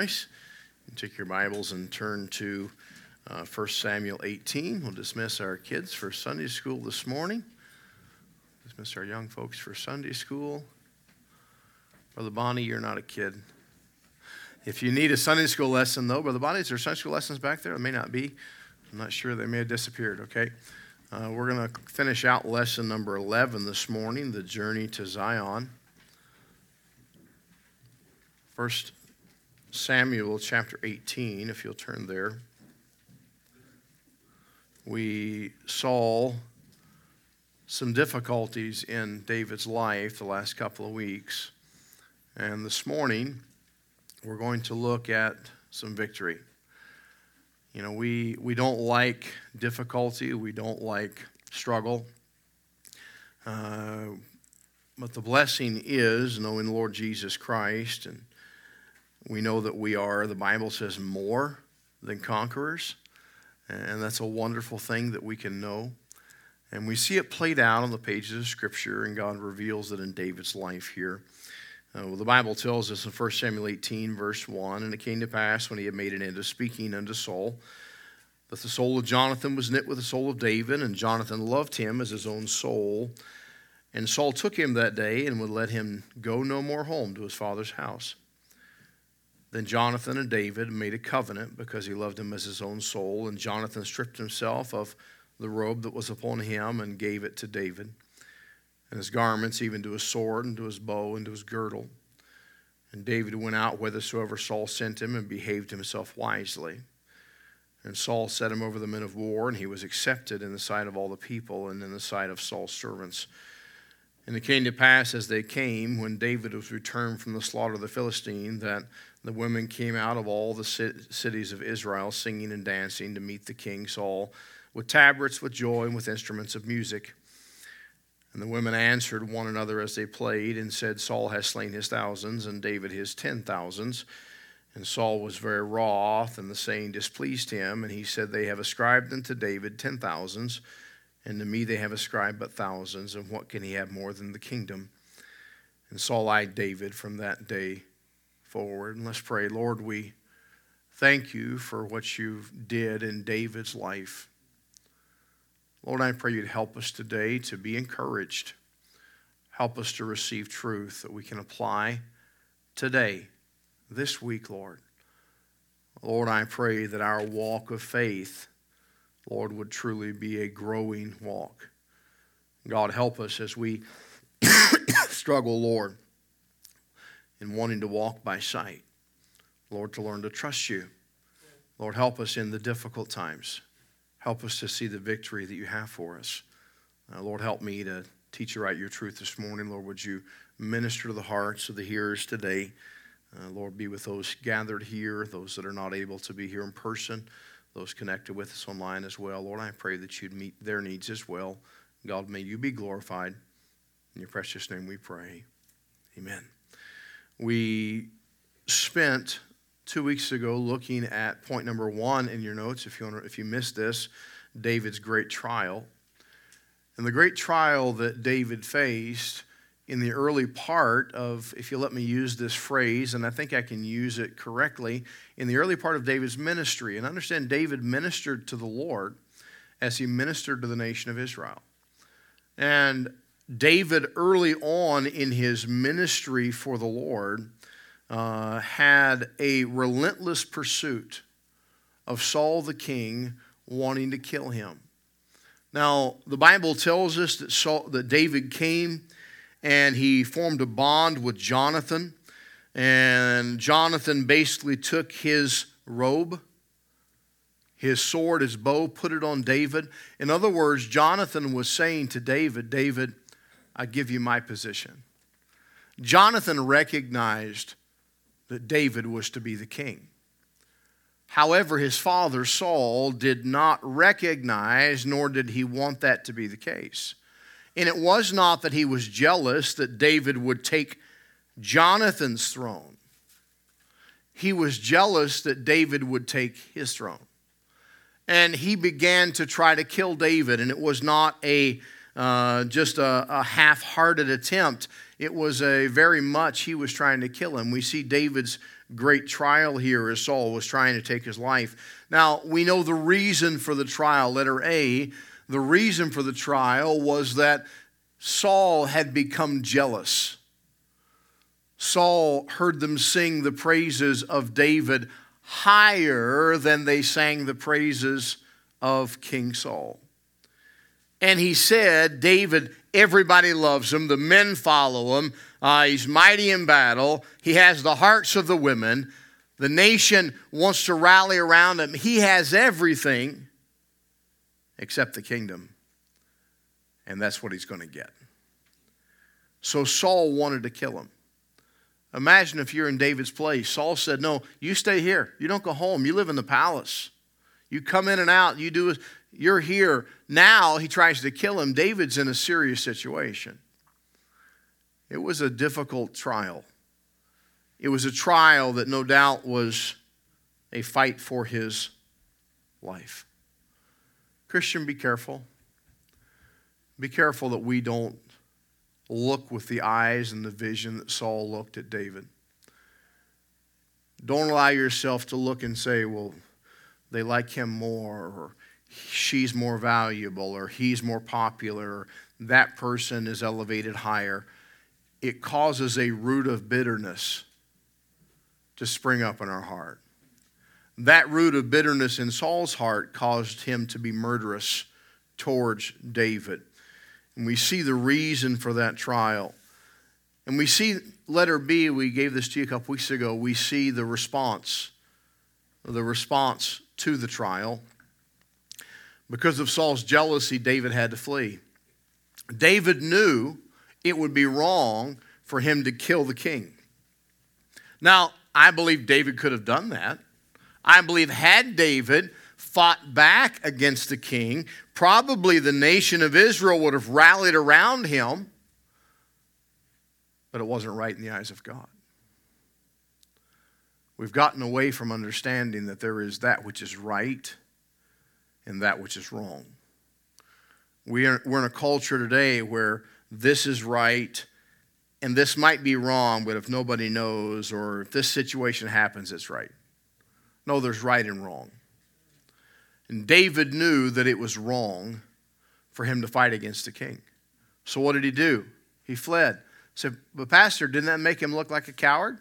You take your Bibles and turn to uh, 1 Samuel 18. We'll dismiss our kids for Sunday school this morning. Dismiss our young folks for Sunday school. Brother Bonnie, you're not a kid. If you need a Sunday school lesson, though, Brother Bonnie, is there Sunday school lessons back there? It may not be. I'm not sure. They may have disappeared, okay? Uh, we're going to finish out lesson number 11 this morning, The Journey to Zion. First Samuel chapter 18, if you'll turn there. We saw some difficulties in David's life the last couple of weeks. And this morning, we're going to look at some victory. You know, we, we don't like difficulty, we don't like struggle. Uh, but the blessing is knowing the Lord Jesus Christ and we know that we are, the Bible says, more than conquerors. And that's a wonderful thing that we can know. And we see it played out on the pages of Scripture, and God reveals it in David's life here. Uh, well, the Bible tells us in 1 Samuel 18, verse 1 And it came to pass when he had made an end of speaking unto Saul, that the soul of Jonathan was knit with the soul of David, and Jonathan loved him as his own soul. And Saul took him that day and would let him go no more home to his father's house. Then Jonathan and David made a covenant because he loved him as his own soul. And Jonathan stripped himself of the robe that was upon him and gave it to David, and his garments, even to his sword, and to his bow, and to his girdle. And David went out whithersoever Saul sent him and behaved himself wisely. And Saul set him over the men of war, and he was accepted in the sight of all the people and in the sight of Saul's servants. And it came to pass as they came, when David was returned from the slaughter of the Philistine, that the women came out of all the cities of Israel, singing and dancing to meet the king Saul, with tabrets, with joy, and with instruments of music. And the women answered one another as they played, and said, Saul has slain his thousands, and David his ten thousands. And Saul was very wroth, and the saying displeased him. And he said, They have ascribed unto David ten thousands, and to me they have ascribed but thousands. And what can he have more than the kingdom? And Saul eyed David from that day forward. And let's pray. Lord, we thank you for what you did in David's life. Lord, I pray you'd help us today to be encouraged. Help us to receive truth that we can apply today, this week, Lord. Lord, I pray that our walk of faith, Lord, would truly be a growing walk. God, help us as we struggle, Lord in wanting to walk by sight. Lord, to learn to trust you. Lord, help us in the difficult times. Help us to see the victory that you have for us. Uh, Lord, help me to teach you right your truth this morning. Lord, would you minister to the hearts of the hearers today? Uh, Lord, be with those gathered here, those that are not able to be here in person, those connected with us online as well. Lord, I pray that you'd meet their needs as well. God, may you be glorified. In your precious name we pray. Amen. We spent two weeks ago looking at point number one in your notes. If you, want to, if you missed this, David's great trial. And the great trial that David faced in the early part of, if you let me use this phrase, and I think I can use it correctly, in the early part of David's ministry. And understand, David ministered to the Lord as he ministered to the nation of Israel. And David, early on in his ministry for the Lord, uh, had a relentless pursuit of Saul the king wanting to kill him. Now, the Bible tells us that, Saul, that David came and he formed a bond with Jonathan, and Jonathan basically took his robe, his sword, his bow, put it on David. In other words, Jonathan was saying to David, David, I give you my position. Jonathan recognized that David was to be the king. However, his father Saul did not recognize, nor did he want that to be the case. And it was not that he was jealous that David would take Jonathan's throne, he was jealous that David would take his throne. And he began to try to kill David, and it was not a uh, just a, a half hearted attempt. It was a very much he was trying to kill him. We see David's great trial here as Saul was trying to take his life. Now, we know the reason for the trial. Letter A, the reason for the trial was that Saul had become jealous. Saul heard them sing the praises of David higher than they sang the praises of King Saul. And he said, David, everybody loves him. The men follow him. Uh, he's mighty in battle. He has the hearts of the women. The nation wants to rally around him. He has everything except the kingdom. And that's what he's going to get. So Saul wanted to kill him. Imagine if you're in David's place. Saul said, No, you stay here. You don't go home. You live in the palace. You come in and out. You do. You're here. Now he tries to kill him. David's in a serious situation. It was a difficult trial. It was a trial that no doubt was a fight for his life. Christian, be careful. Be careful that we don't look with the eyes and the vision that Saul looked at David. Don't allow yourself to look and say, well, they like him more, or she's more valuable, or he's more popular, or that person is elevated higher. It causes a root of bitterness to spring up in our heart. That root of bitterness in Saul's heart caused him to be murderous towards David. And we see the reason for that trial. And we see letter B, we gave this to you a couple weeks ago, we see the response, the response to the trial. Because of Saul's jealousy, David had to flee. David knew it would be wrong for him to kill the king. Now, I believe David could have done that. I believe had David fought back against the king, probably the nation of Israel would have rallied around him, but it wasn't right in the eyes of God. We've gotten away from understanding that there is that which is right and that which is wrong. We are, we're in a culture today where this is right and this might be wrong, but if nobody knows or if this situation happens, it's right. No, there's right and wrong. And David knew that it was wrong for him to fight against the king. So what did he do? He fled. Said, but Pastor, didn't that make him look like a coward?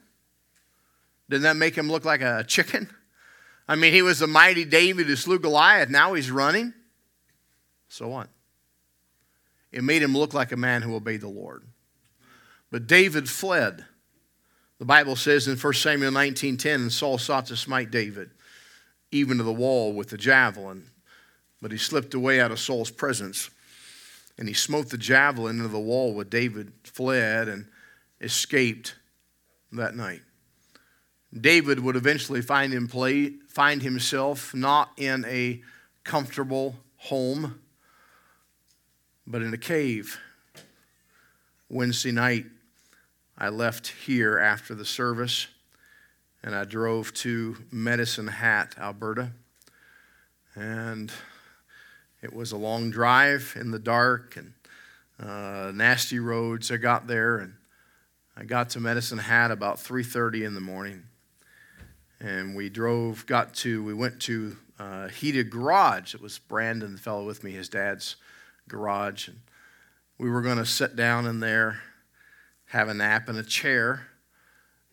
Didn't that make him look like a chicken? I mean, he was the mighty David who slew Goliath. Now he's running. So what? It made him look like a man who obeyed the Lord. But David fled. The Bible says in 1 Samuel 19:10, and Saul sought to smite David, even to the wall with the javelin. But he slipped away out of Saul's presence, and he smote the javelin into the wall where David fled and escaped that night. David would eventually find, him play, find himself not in a comfortable home, but in a cave. Wednesday night, I left here after the service and I drove to Medicine Hat, Alberta. And it was a long drive in the dark and uh, nasty roads. I got there and I got to Medicine Hat about 3:30 in the morning, and we drove. Got to we went to uh, heated garage. It was Brandon, the fellow with me, his dad's garage, and we were going to sit down in there have a nap in a chair,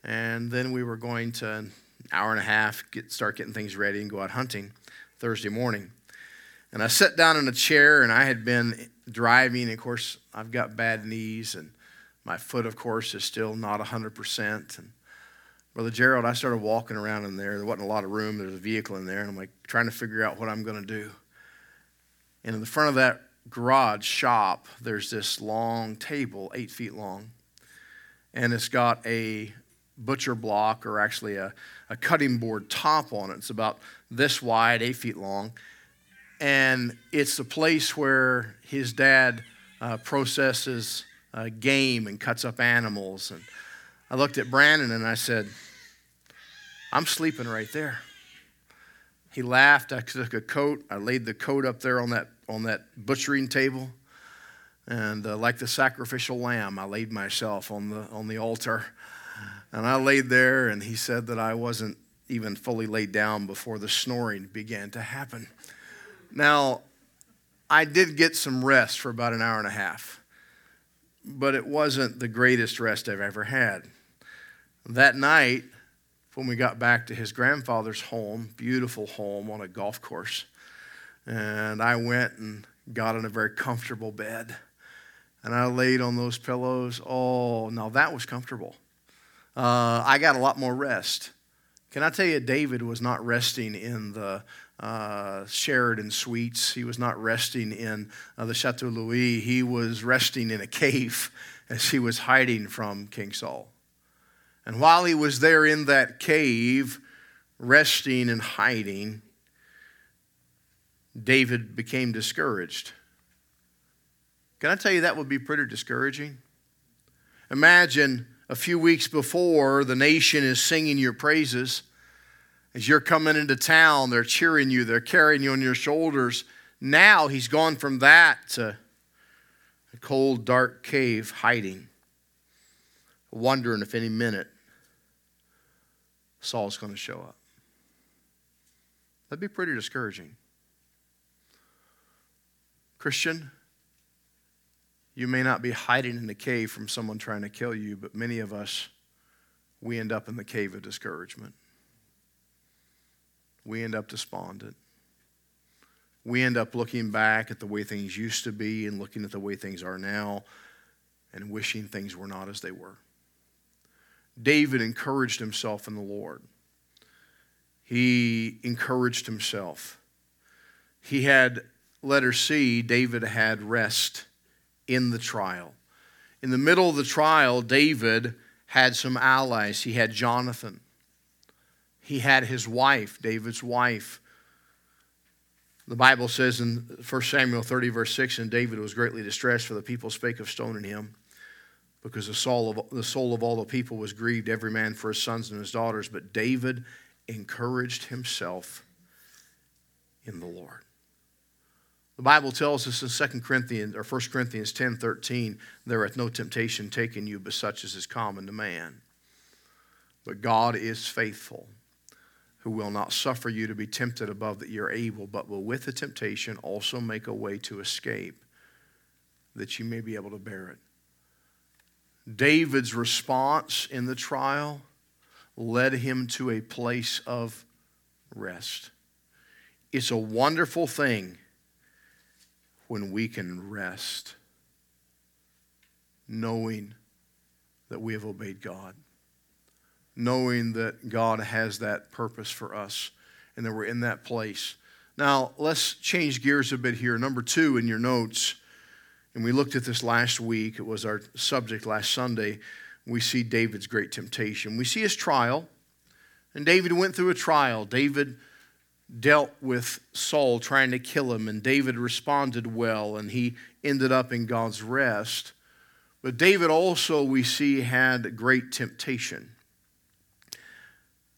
and then we were going to an hour and a half get start getting things ready and go out hunting Thursday morning. And I sat down in a chair, and I had been driving. Of course, I've got bad knees, and my foot, of course, is still not 100%. And Brother Gerald, I started walking around in there. There wasn't a lot of room. There's a vehicle in there, and I'm like trying to figure out what I'm going to do. And in the front of that garage shop, there's this long table, eight feet long and it's got a butcher block or actually a, a cutting board top on it. It's about this wide, eight feet long. And it's the place where his dad uh, processes uh, game and cuts up animals. And I looked at Brandon and I said, I'm sleeping right there. He laughed. I took a coat. I laid the coat up there on that, on that butchering table. And uh, like the sacrificial lamb, I laid myself on the, on the altar. And I laid there, and he said that I wasn't even fully laid down before the snoring began to happen. Now, I did get some rest for about an hour and a half, but it wasn't the greatest rest I've ever had. That night, when we got back to his grandfather's home, beautiful home on a golf course, and I went and got in a very comfortable bed. And I laid on those pillows. Oh, now that was comfortable. Uh, I got a lot more rest. Can I tell you, David was not resting in the uh, Sheraton Suites. He was not resting in uh, the Chateau Louis. He was resting in a cave as he was hiding from King Saul. And while he was there in that cave, resting and hiding, David became discouraged. Can I tell you that would be pretty discouraging? Imagine a few weeks before the nation is singing your praises. As you're coming into town, they're cheering you, they're carrying you on your shoulders. Now he's gone from that to a cold, dark cave hiding, wondering if any minute Saul's going to show up. That'd be pretty discouraging. Christian, you may not be hiding in the cave from someone trying to kill you, but many of us, we end up in the cave of discouragement. We end up despondent. We end up looking back at the way things used to be and looking at the way things are now and wishing things were not as they were. David encouraged himself in the Lord. He encouraged himself. He had, letter C, David had rest in the trial. In the middle of the trial, David had some allies. He had Jonathan, he had his wife, David's wife. The Bible says in 1 Samuel 30, verse 6, and David was greatly distressed, for the people spake of stoning him because the soul, of, the soul of all the people was grieved, every man for his sons and his daughters. But David encouraged himself in the Lord. The Bible tells us in 2 Corinthians or 1 Corinthians 10 13, there hath no temptation taken you but such as is common to man. But God is faithful, who will not suffer you to be tempted above that you're able, but will with the temptation also make a way to escape, that you may be able to bear it. David's response in the trial led him to a place of rest. It's a wonderful thing when we can rest, knowing that we have obeyed God, knowing that God has that purpose for us and that we're in that place. Now, let's change gears a bit here. Number two in your notes and we looked at this last week. It was our subject last Sunday. We see David's great temptation. We see his trial. And David went through a trial. David dealt with Saul trying to kill him, and David responded well, and he ended up in God's rest. But David also, we see, had great temptation.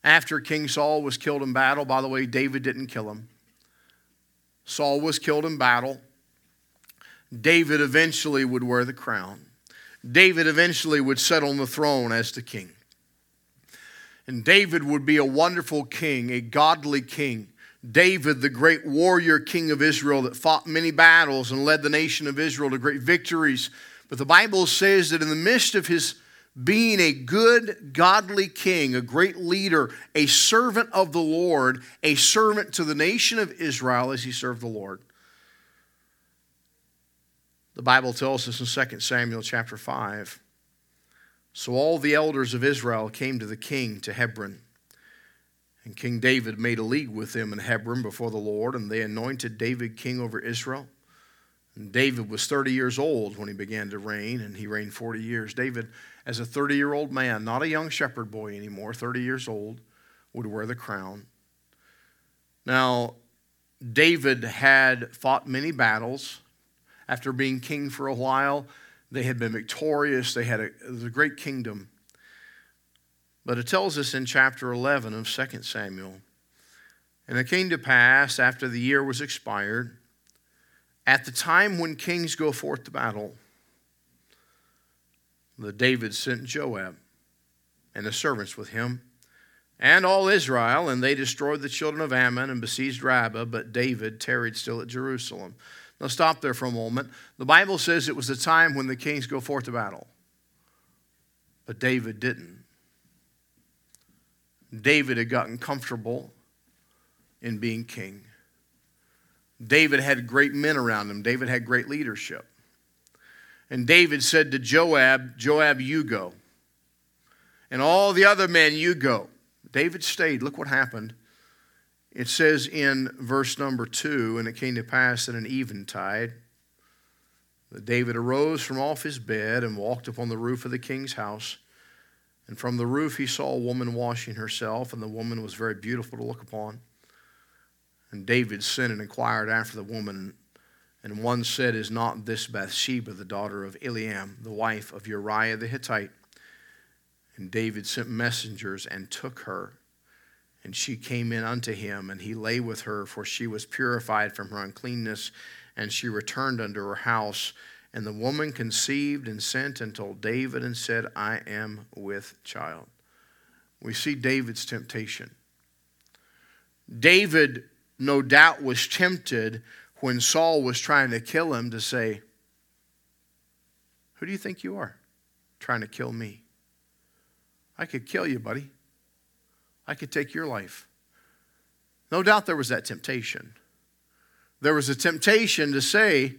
After King Saul was killed in battle, by the way, David didn't kill him. Saul was killed in battle. David eventually would wear the crown. David eventually would sit on the throne as the king. And David would be a wonderful king, a godly king. David, the great warrior king of Israel that fought many battles and led the nation of Israel to great victories. But the Bible says that in the midst of his being a good, godly king, a great leader, a servant of the Lord, a servant to the nation of Israel as he served the Lord, the Bible tells us in 2 Samuel chapter 5 So all the elders of Israel came to the king to Hebron. And King David made a league with them in Hebron before the Lord, and they anointed David king over Israel. And David was 30 years old when he began to reign, and he reigned 40 years. David, as a 30 year old man, not a young shepherd boy anymore, 30 years old, would wear the crown. Now, David had fought many battles after being king for a while. They had been victorious, they had a, a great kingdom. But it tells us in chapter 11 of 2 Samuel And it came to pass after the year was expired, at the time when kings go forth to battle, that David sent Joab and the servants with him, and all Israel, and they destroyed the children of Ammon and besieged Rabbah, but David tarried still at Jerusalem. Now, stop there for a moment. The Bible says it was the time when the kings go forth to battle, but David didn't. David had gotten comfortable in being king. David had great men around him, David had great leadership. And David said to Joab, Joab, you go. And all the other men, you go. David stayed. Look what happened. It says in verse number two, and it came to pass at an eventide that David arose from off his bed and walked upon the roof of the king's house. And from the roof he saw a woman washing herself, and the woman was very beautiful to look upon. And David sent and inquired after the woman. And one said, Is not this Bathsheba, the daughter of Eliam, the wife of Uriah the Hittite? And David sent messengers and took her. And she came in unto him, and he lay with her, for she was purified from her uncleanness. And she returned unto her house. And the woman conceived and sent and told David and said, I am with child. We see David's temptation. David, no doubt, was tempted when Saul was trying to kill him to say, Who do you think you are trying to kill me? I could kill you, buddy. I could take your life. No doubt there was that temptation. There was a temptation to say,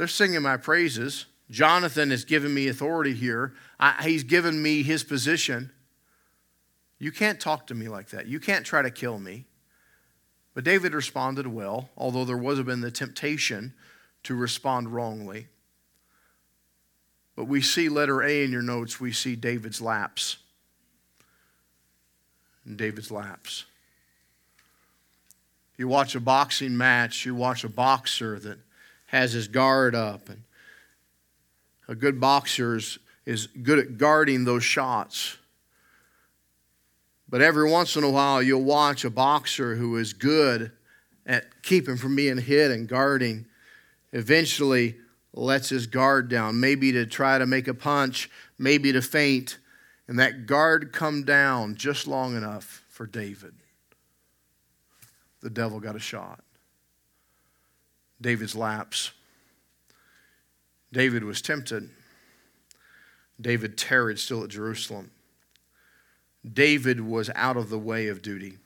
They're singing my praises. Jonathan has given me authority here, I, he's given me his position. You can't talk to me like that. You can't try to kill me. But David responded well, although there was been the temptation to respond wrongly. But we see letter A in your notes, we see David's lapse. David's lapse. You watch a boxing match, you watch a boxer that has his guard up, and a good boxer is, is good at guarding those shots. But every once in a while, you'll watch a boxer who is good at keeping from being hit and guarding. Eventually, lets his guard down, maybe to try to make a punch, maybe to feint. and that guard come down just long enough for David. The devil got a shot. David's lapse. David was tempted. David tarried still at Jerusalem. David was out of the way of duty.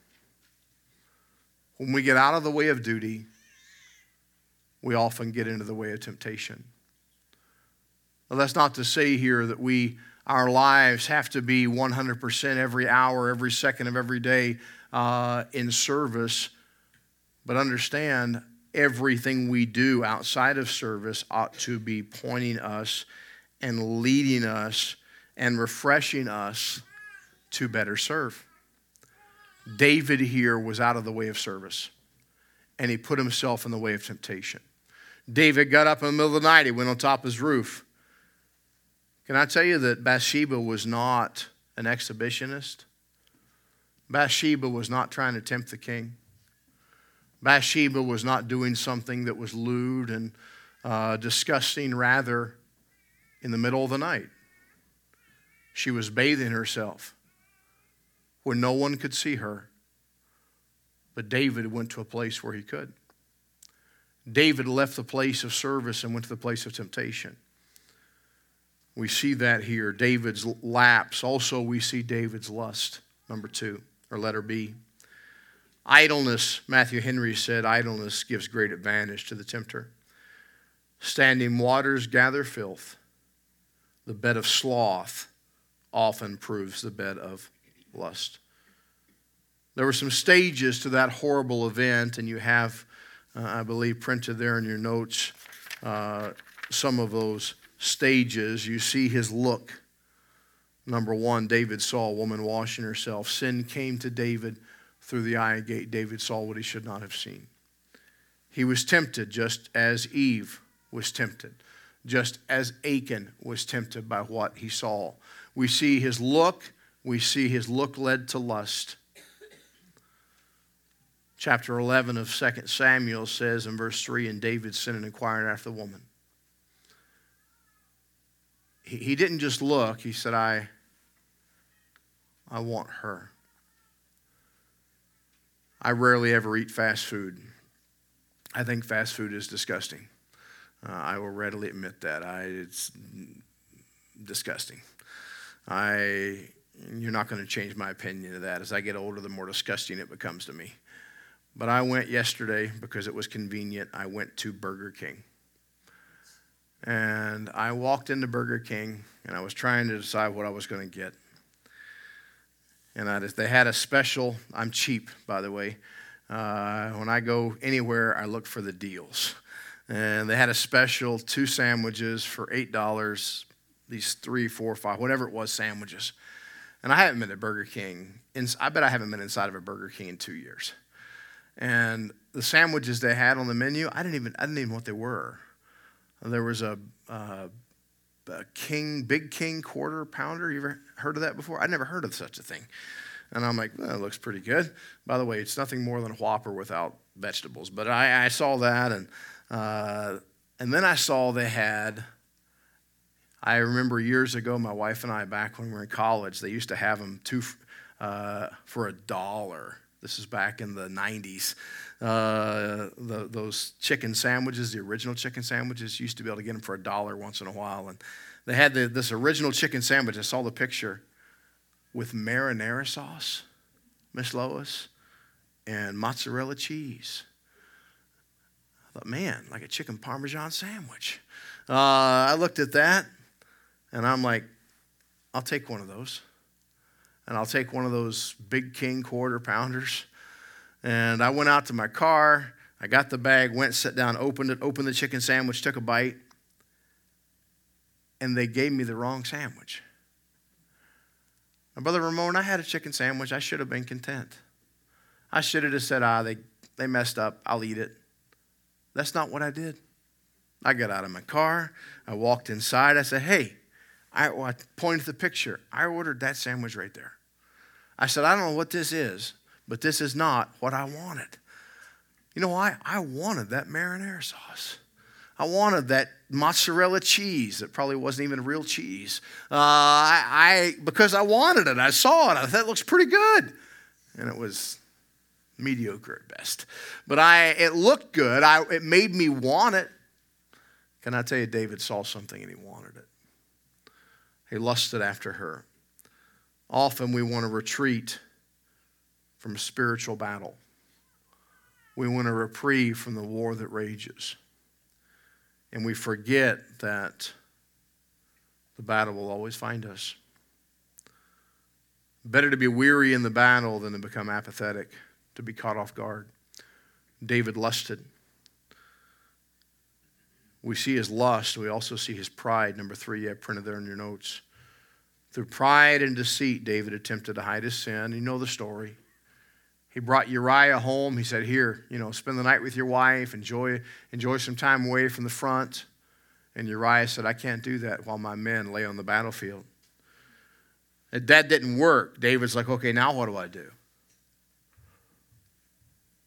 When we get out of the way of duty, we often get into the way of temptation. That's not to say here that we our lives have to be 100% every hour, every second of every day uh, in service. But understand, everything we do outside of service ought to be pointing us and leading us and refreshing us to better serve. David here was out of the way of service, and he put himself in the way of temptation. David got up in the middle of the night, he went on top of his roof. Can I tell you that Bathsheba was not an exhibitionist? Bathsheba was not trying to tempt the king. Bathsheba was not doing something that was lewd and uh, disgusting, rather, in the middle of the night. She was bathing herself where no one could see her. But David went to a place where he could. David left the place of service and went to the place of temptation. We see that here. David's lapse. Also, we see David's lust, number two, or letter B. Idleness, Matthew Henry said, idleness gives great advantage to the tempter. Standing waters gather filth. The bed of sloth often proves the bed of lust. There were some stages to that horrible event, and you have, uh, I believe, printed there in your notes uh, some of those stages, you see his look. Number one, David saw a woman washing herself. Sin came to David through the eye gate. David saw what he should not have seen. He was tempted just as Eve was tempted, just as Achan was tempted by what he saw. We see his look, we see his look led to lust. Chapter 11 of 2 Samuel says in verse 3 And David sent and inquired after the woman. he, he didn't just look, he said, I, I want her. I rarely ever eat fast food. I think fast food is disgusting. Uh, I will readily admit that. I, it's disgusting. I, you're not going to change my opinion of that. As I get older, the more disgusting it becomes to me. But I went yesterday because it was convenient. I went to Burger King. And I walked into Burger King and I was trying to decide what I was going to get. And I just, they had a special, I'm cheap, by the way. Uh, when I go anywhere, I look for the deals. And they had a special two sandwiches for $8, these three, four, five, whatever it was, sandwiches. And I haven't been to Burger King. I bet I haven't been inside of a Burger King in two years. And the sandwiches they had on the menu, I didn't even, I didn't even know what they were. There was a, a king, big king quarter pounder. You ever heard of that before? I'd never heard of such a thing. And I'm like, well, that looks pretty good. By the way, it's nothing more than a Whopper without vegetables. But I, I saw that, and uh, and then I saw they had. I remember years ago, my wife and I, back when we were in college, they used to have them two uh, for a dollar. This is back in the 90s. Uh, the, those chicken sandwiches, the original chicken sandwiches, used to be able to get them for a dollar once in a while. And they had the, this original chicken sandwich. I saw the picture with marinara sauce, Miss Lois, and mozzarella cheese. I thought, man, like a chicken parmesan sandwich. Uh, I looked at that and I'm like, I'll take one of those. And I'll take one of those big king quarter pounders. And I went out to my car. I got the bag, went, sat down, opened it, opened the chicken sandwich, took a bite, and they gave me the wrong sandwich. My brother Ramon, I had a chicken sandwich. I should have been content. I should have just said, ah, they, they messed up. I'll eat it. That's not what I did. I got out of my car. I walked inside. I said, hey, I, well, I pointed to the picture. I ordered that sandwich right there. I said, I don't know what this is, but this is not what I wanted. You know why? I wanted that marinara sauce. I wanted that mozzarella cheese that probably wasn't even real cheese. Uh, I, I, because I wanted it. I saw it. I thought that looks pretty good, and it was mediocre at best. But I, it looked good. I, it made me want it. Can I tell you, David saw something and he wanted it. He lusted after her. Often we want to retreat from a spiritual battle. We want a reprieve from the war that rages. And we forget that the battle will always find us. Better to be weary in the battle than to become apathetic, to be caught off guard. David lusted. We see his lust. We also see his pride. Number three, you have printed there in your notes. Through pride and deceit, David attempted to hide his sin. You know the story. He brought Uriah home. He said, Here, you know, spend the night with your wife, enjoy, enjoy some time away from the front. And Uriah said, I can't do that while my men lay on the battlefield. And that didn't work. David's like, Okay, now what do I do?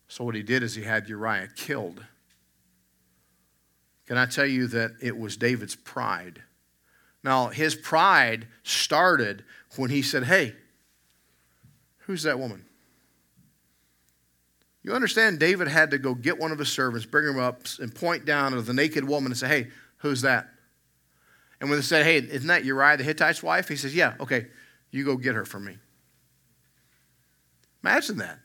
So what he did is he had Uriah killed. Can I tell you that it was David's pride? Now, his pride started when he said, Hey, who's that woman? You understand, David had to go get one of his servants, bring him up, and point down at the naked woman and say, Hey, who's that? And when they said, Hey, isn't that Uriah the Hittite's wife? He says, Yeah, okay, you go get her for me. Imagine that.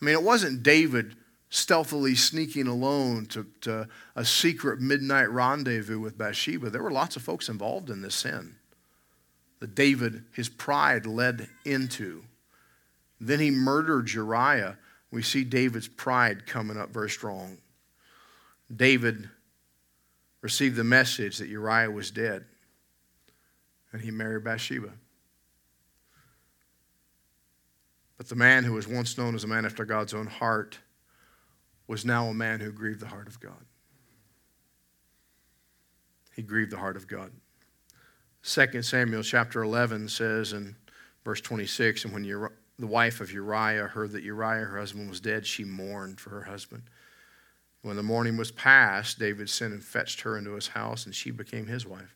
I mean, it wasn't David stealthily sneaking alone to, to a secret midnight rendezvous with Bathsheba. There were lots of folks involved in this sin that David, his pride, led into. Then he murdered Uriah. We see David's pride coming up very strong. David received the message that Uriah was dead, and he married Bathsheba. But the man who was once known as a man after God's own heart was now a man who grieved the heart of God. He grieved the heart of God. 2 Samuel chapter 11 says in verse 26 And when Uri- the wife of Uriah heard that Uriah, her husband, was dead, she mourned for her husband. When the morning was past, David sent and fetched her into his house, and she became his wife.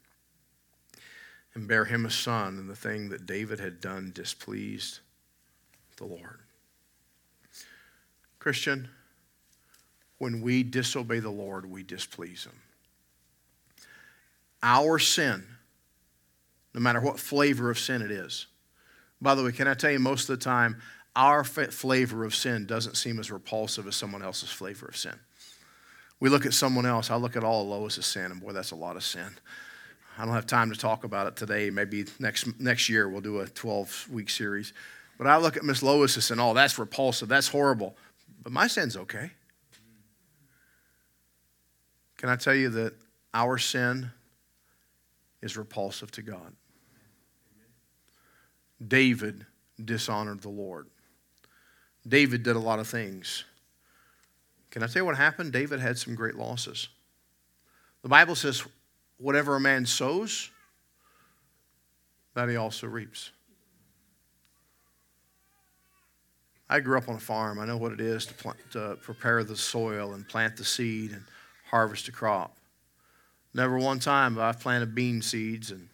and bear him a son, and the thing that David had done displeased the Lord. Christian, when we disobey the Lord, we displease him. Our sin, no matter what flavor of sin it is, by the way, can I tell you, most of the time, our flavor of sin doesn't seem as repulsive as someone else's flavor of sin. We look at someone else, I look at all of Lois's sin, and boy, that's a lot of sin. I don't have time to talk about it today. Maybe next, next year we'll do a 12 week series. But I look at Miss Lois's and oh, that's repulsive, that's horrible. But my sin's okay. Can I tell you that our sin is repulsive to God? David dishonored the Lord. David did a lot of things. Can I tell you what happened? David had some great losses. The Bible says, whatever a man sows, that he also reaps. I grew up on a farm. I know what it is to, plant, to prepare the soil and plant the seed and harvest a crop. Never one time have I planted bean seeds and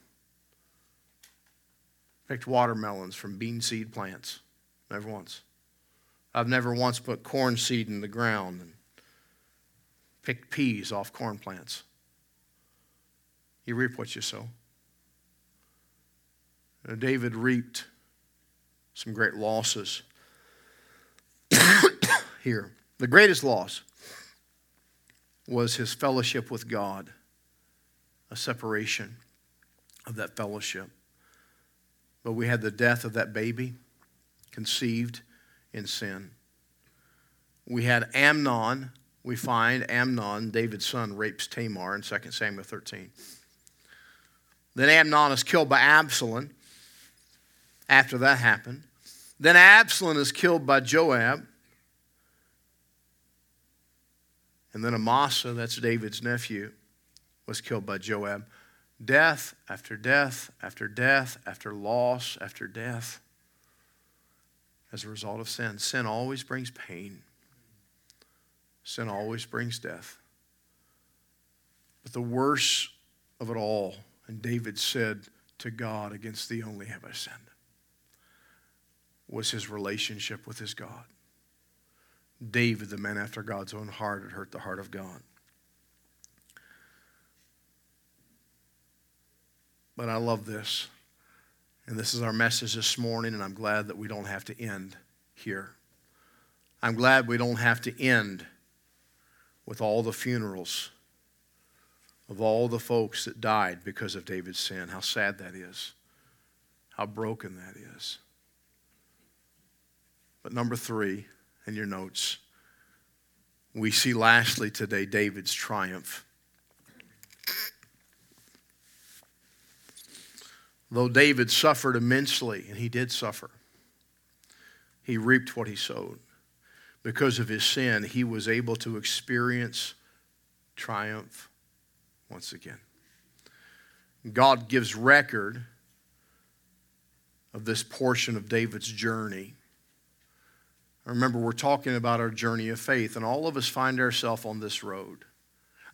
picked watermelons from bean seed plants. Never once. I've never once put corn seed in the ground and picked peas off corn plants. You reap what you sow. David reaped some great losses here. The greatest loss was his fellowship with God, a separation of that fellowship. But we had the death of that baby conceived in sin. We had Amnon, we find Amnon, David's son, rapes Tamar in 2 Samuel 13. Then Amnon is killed by Absalom after that happened. Then Absalom is killed by Joab. And then Amasa, that's David's nephew, was killed by Joab. Death after death after death after loss after death as a result of sin. Sin always brings pain, sin always brings death. But the worst of it all, and David said to God, Against thee only have I sinned, was his relationship with his God. David, the man after God's own heart, had hurt the heart of God. But I love this. And this is our message this morning, and I'm glad that we don't have to end here. I'm glad we don't have to end with all the funerals of all the folks that died because of David's sin. How sad that is. How broken that is. But number three in your notes, we see lastly today David's triumph. Though David suffered immensely, and he did suffer, he reaped what he sowed. Because of his sin, he was able to experience triumph once again. God gives record of this portion of David's journey. Remember, we're talking about our journey of faith, and all of us find ourselves on this road,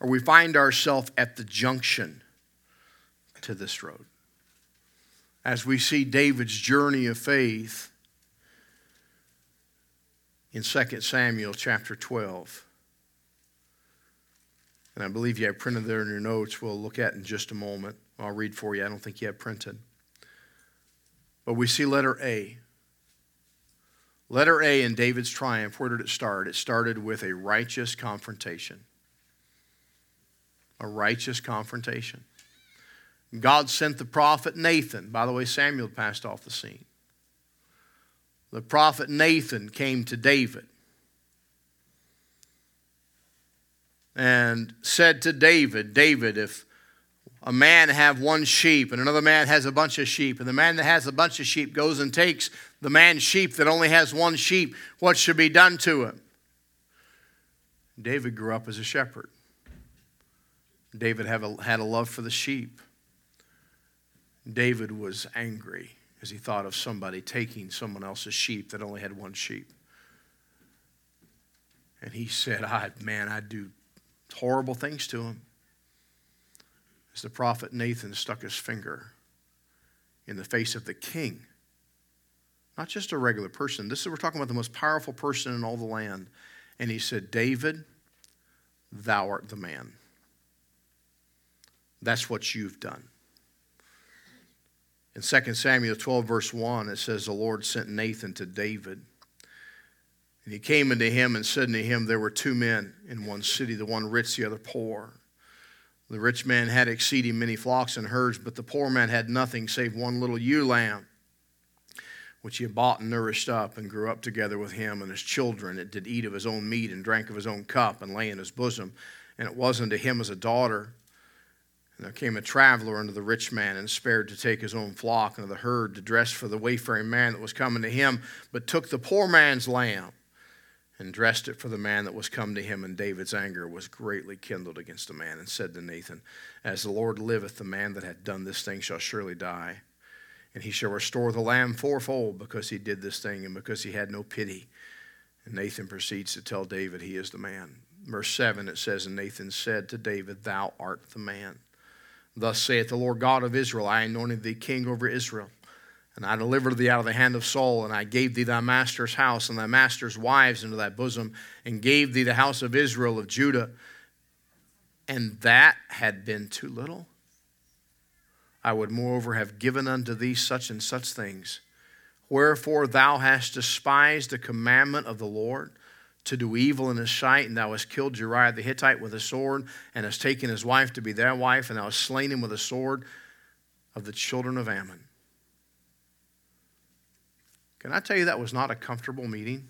or we find ourselves at the junction to this road as we see David's journey of faith in 2 Samuel chapter 12. And I believe you have printed there in your notes. We'll look at in just a moment. I'll read for you. I don't think you have printed. But we see letter A. Letter A in David's triumph, where did it start? It started with a righteous confrontation. A righteous confrontation. God sent the prophet Nathan. By the way, Samuel passed off the scene. The prophet Nathan came to David and said to David, David, if a man have one sheep and another man has a bunch of sheep, and the man that has a bunch of sheep goes and takes the man's sheep that only has one sheep, what should be done to him? David grew up as a shepherd. David a, had a love for the sheep. David was angry as he thought of somebody taking someone else's sheep that only had one sheep. And he said, I, Man, I'd do horrible things to him. As the prophet Nathan stuck his finger in the face of the king. Not just a regular person. This is we're talking about the most powerful person in all the land. And he said, David, thou art the man. That's what you've done. In 2 Samuel 12, verse 1, it says, The Lord sent Nathan to David. And he came unto him and said unto him, There were two men in one city, the one rich, the other poor. The rich man had exceeding many flocks and herds, but the poor man had nothing save one little ewe lamb, which he had bought and nourished up, and grew up together with him and his children. It did eat of his own meat and drank of his own cup, and lay in his bosom. And it was unto him as a daughter. And there came a traveler unto the rich man, and spared to take his own flock and of the herd to dress for the wayfaring man that was coming to him, but took the poor man's lamb and dressed it for the man that was come to him. And David's anger was greatly kindled against the man, and said to Nathan, As the Lord liveth, the man that hath done this thing shall surely die. And he shall restore the lamb fourfold because he did this thing and because he had no pity. And Nathan proceeds to tell David he is the man. Verse 7, it says, And Nathan said to David, Thou art the man. Thus saith the Lord God of Israel I anointed thee king over Israel. And I delivered thee out of the hand of Saul, and I gave thee thy master's house and thy master's wives into thy bosom, and gave thee the house of Israel of Judah. And that had been too little. I would moreover have given unto thee such and such things. Wherefore thou hast despised the commandment of the Lord to do evil in his sight, and thou hast killed Uriah the Hittite with a sword, and hast taken his wife to be thy wife, and thou hast slain him with a sword of the children of Ammon. Can I tell you that was not a comfortable meeting?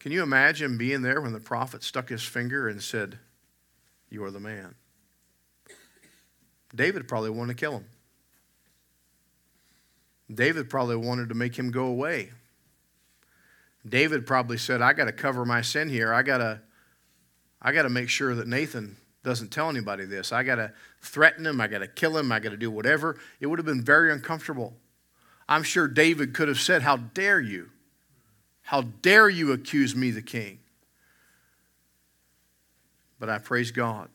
Can you imagine being there when the prophet stuck his finger and said, You are the man? David probably wanted to kill him. David probably wanted to make him go away. David probably said, I got to cover my sin here. I got to I got to make sure that Nathan doesn't tell anybody this. I got to threaten him. I got to kill him. I got to do whatever. It would have been very uncomfortable. I'm sure David could have said, How dare you? How dare you accuse me, the king? But I praise God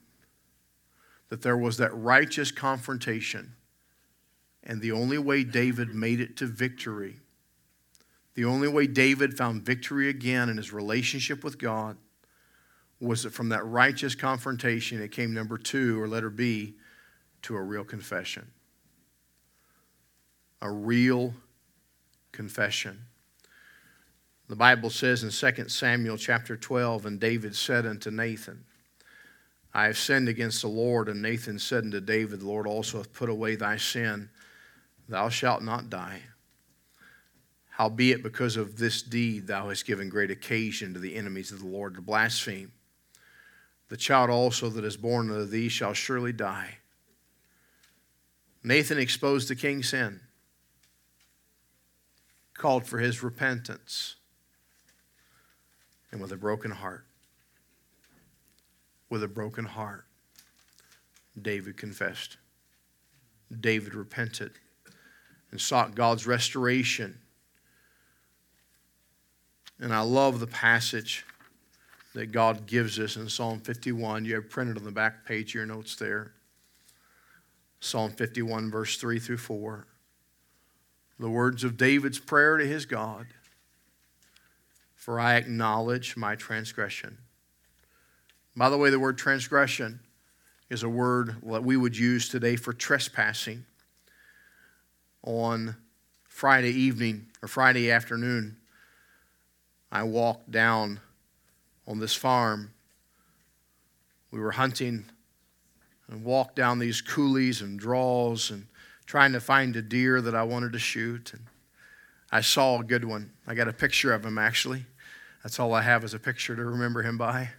that there was that righteous confrontation. And the only way David made it to victory, the only way David found victory again in his relationship with God, was that from that righteous confrontation, it came number two, or letter B, to a real confession. A real confession. The Bible says in 2 Samuel chapter 12, and David said unto Nathan, I have sinned against the Lord. And Nathan said unto David, The Lord also hath put away thy sin. Thou shalt not die. Howbeit, because of this deed, thou hast given great occasion to the enemies of the Lord to blaspheme. The child also that is born unto thee shall surely die. Nathan exposed the king's sin, called for his repentance, and with a broken heart, with a broken heart, David confessed. David repented and sought God's restoration. And I love the passage that God gives us in Psalm 51. You have printed on the back page of your notes there. Psalm 51, verse 3 through 4. The words of David's prayer to his God For I acknowledge my transgression. By the way, the word transgression is a word that we would use today for trespassing. On Friday evening or Friday afternoon, I walked down on this farm. We were hunting and walked down these coulees and draws and trying to find a deer that I wanted to shoot. And I saw a good one. I got a picture of him actually. That's all I have is a picture to remember him by.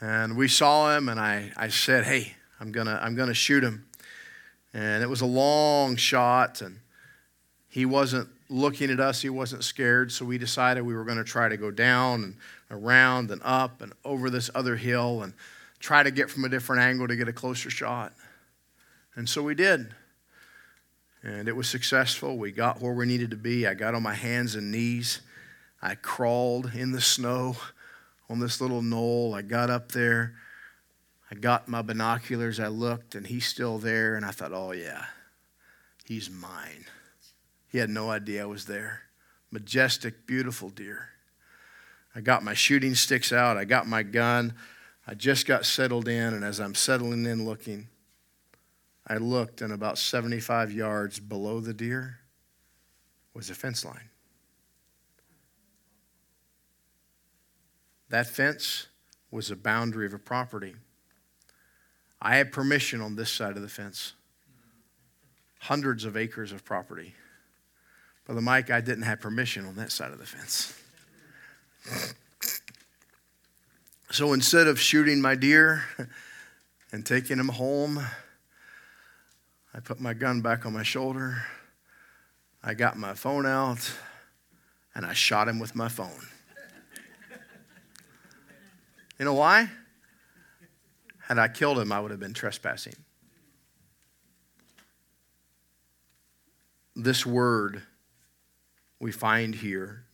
And we saw him, and I, I said, Hey, I'm going to I'm going to shoot him. And it was a long shot, and he wasn't looking at us. He wasn't scared. So we decided we were going to try to go down and around and up and over this other hill and try to get from a different angle to get a closer shot. And so we did. And it was successful. We got where we needed to be. I got on my hands and knees. I crawled in the snow on this little knoll. I got up there. I got my binoculars, I looked, and he's still there, and I thought, oh, yeah, he's mine. He had no idea I was there. Majestic, beautiful deer. I got my shooting sticks out, I got my gun. I just got settled in, and as I'm settling in looking, I looked, and about 75 yards below the deer was a fence line. That fence was a boundary of a property. I had permission on this side of the fence, hundreds of acres of property. Brother Mike, I didn't have permission on that side of the fence. So instead of shooting my deer and taking him home, I put my gun back on my shoulder. I got my phone out and I shot him with my phone. You know why? Had I killed him, I would have been trespassing. This word we find here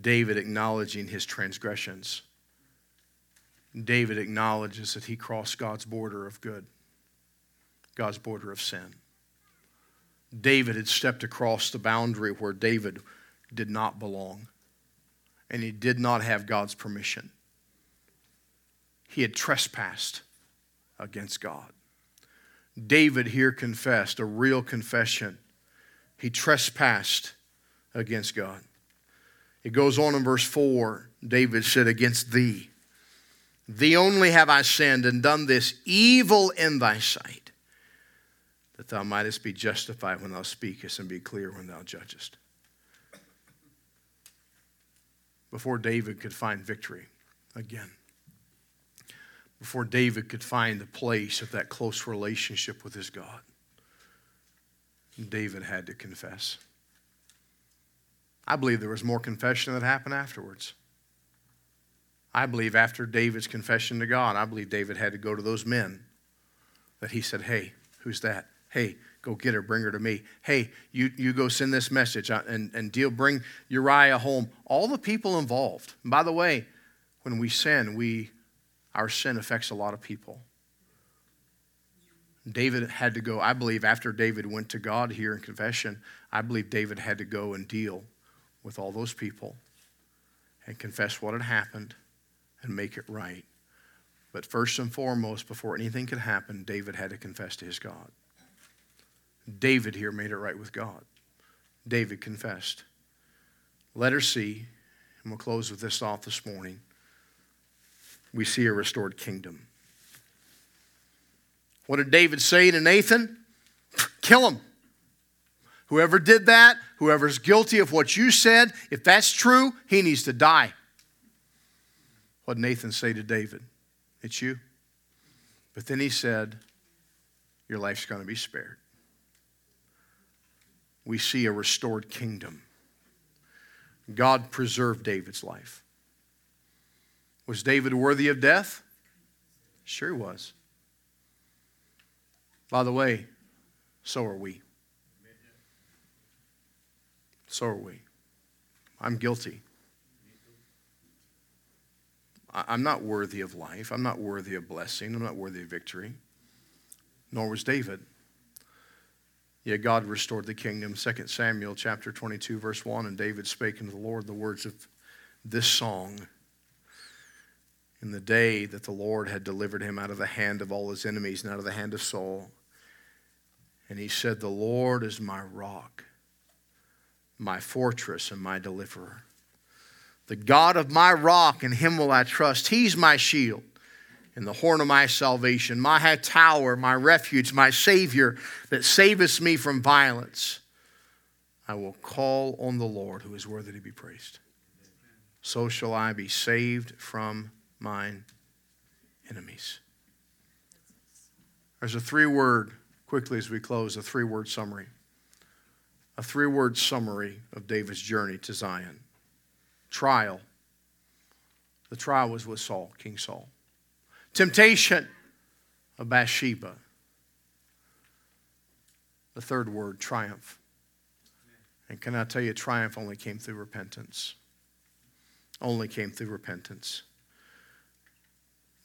David acknowledging his transgressions. David acknowledges that he crossed God's border of good, God's border of sin. David had stepped across the boundary where David did not belong, and he did not have God's permission. He had trespassed against God. David here confessed a real confession. He trespassed against God. It goes on in verse 4 David said, Against thee, thee only have I sinned and done this evil in thy sight, that thou mightest be justified when thou speakest and be clear when thou judgest. Before David could find victory again, before David could find the place of that close relationship with his God, David had to confess. I believe there was more confession that happened afterwards. I believe after David's confession to God, I believe David had to go to those men that he said, Hey, who's that? Hey, go get her, bring her to me. Hey, you, you go send this message uh, and, and deal, bring Uriah home. All the people involved. And by the way, when we sin, we, our sin affects a lot of people. David had to go, I believe, after David went to God here in confession, I believe David had to go and deal with all those people and confess what had happened and make it right. But first and foremost, before anything could happen, David had to confess to his God. David here made it right with God. David confessed. Letter C, and we'll close with this thought this morning. We see a restored kingdom. What did David say to Nathan? Kill him. Whoever did that, whoever's guilty of what you said, if that's true, he needs to die. What did Nathan say to David? It's you. But then he said, Your life's going to be spared. We see a restored kingdom. God preserved David's life. Was David worthy of death? Sure he was. By the way, so are we. So are we. I'm guilty. I'm not worthy of life. I'm not worthy of blessing. I'm not worthy of victory. Nor was David. Yet God restored the kingdom. 2 Samuel chapter 22, verse 1. And David spake unto the Lord the words of this song in the day that the Lord had delivered him out of the hand of all his enemies and out of the hand of Saul. And he said, The Lord is my rock my fortress and my deliverer. The God of my rock, in him will I trust. He's my shield and the horn of my salvation, my high tower, my refuge, my Savior that saveth me from violence. I will call on the Lord who is worthy to be praised. So shall I be saved from mine enemies. There's a three word, quickly as we close, a three word summary a three word summary of David's journey to Zion trial. The trial was with Saul, King Saul. Temptation of Bathsheba. The third word, triumph. And can I tell you, triumph only came through repentance. Only came through repentance.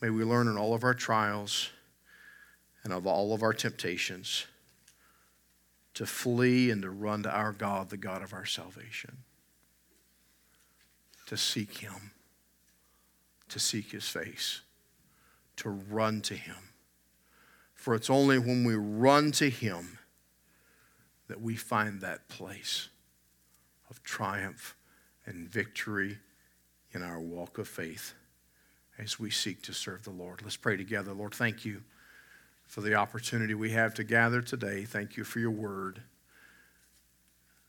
May we learn in all of our trials and of all of our temptations to flee and to run to our God, the God of our salvation, to seek Him, to seek His face, to run to Him. For it's only when we run to Him that we find that place of triumph and victory in our walk of faith as we seek to serve the Lord. Let's pray together. Lord, thank you for the opportunity we have to gather today. Thank you for your word.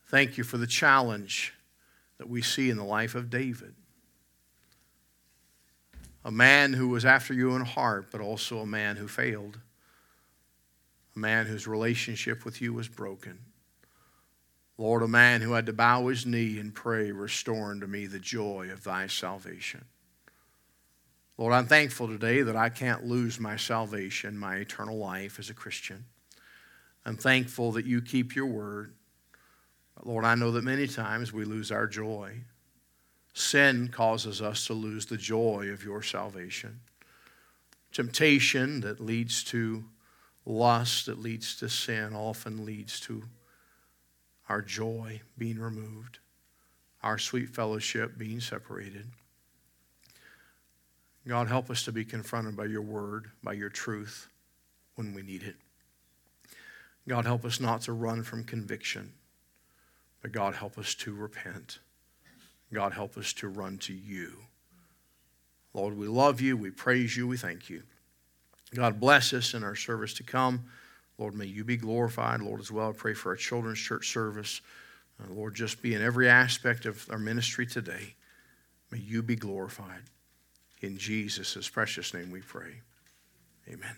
Thank you for the challenge that we see in the life of David. A man who was after you in heart, but also a man who failed. A man whose relationship with you was broken. Lord, a man who had to bow his knee and pray, Restore unto me the joy of thy salvation. Lord, I'm thankful today that I can't lose my salvation, my eternal life as a Christian. I'm thankful that you keep your word. But Lord, I know that many times we lose our joy. Sin causes us to lose the joy of your salvation. Temptation that leads to lust, that leads to sin, often leads to our joy being removed, our sweet fellowship being separated. God, help us to be confronted by your word, by your truth when we need it. God, help us not to run from conviction, but God, help us to repent. God, help us to run to you. Lord, we love you, we praise you, we thank you. God, bless us in our service to come. Lord, may you be glorified. Lord, as well, I pray for our children's church service. Uh, Lord, just be in every aspect of our ministry today. May you be glorified. In Jesus' precious name we pray. Amen.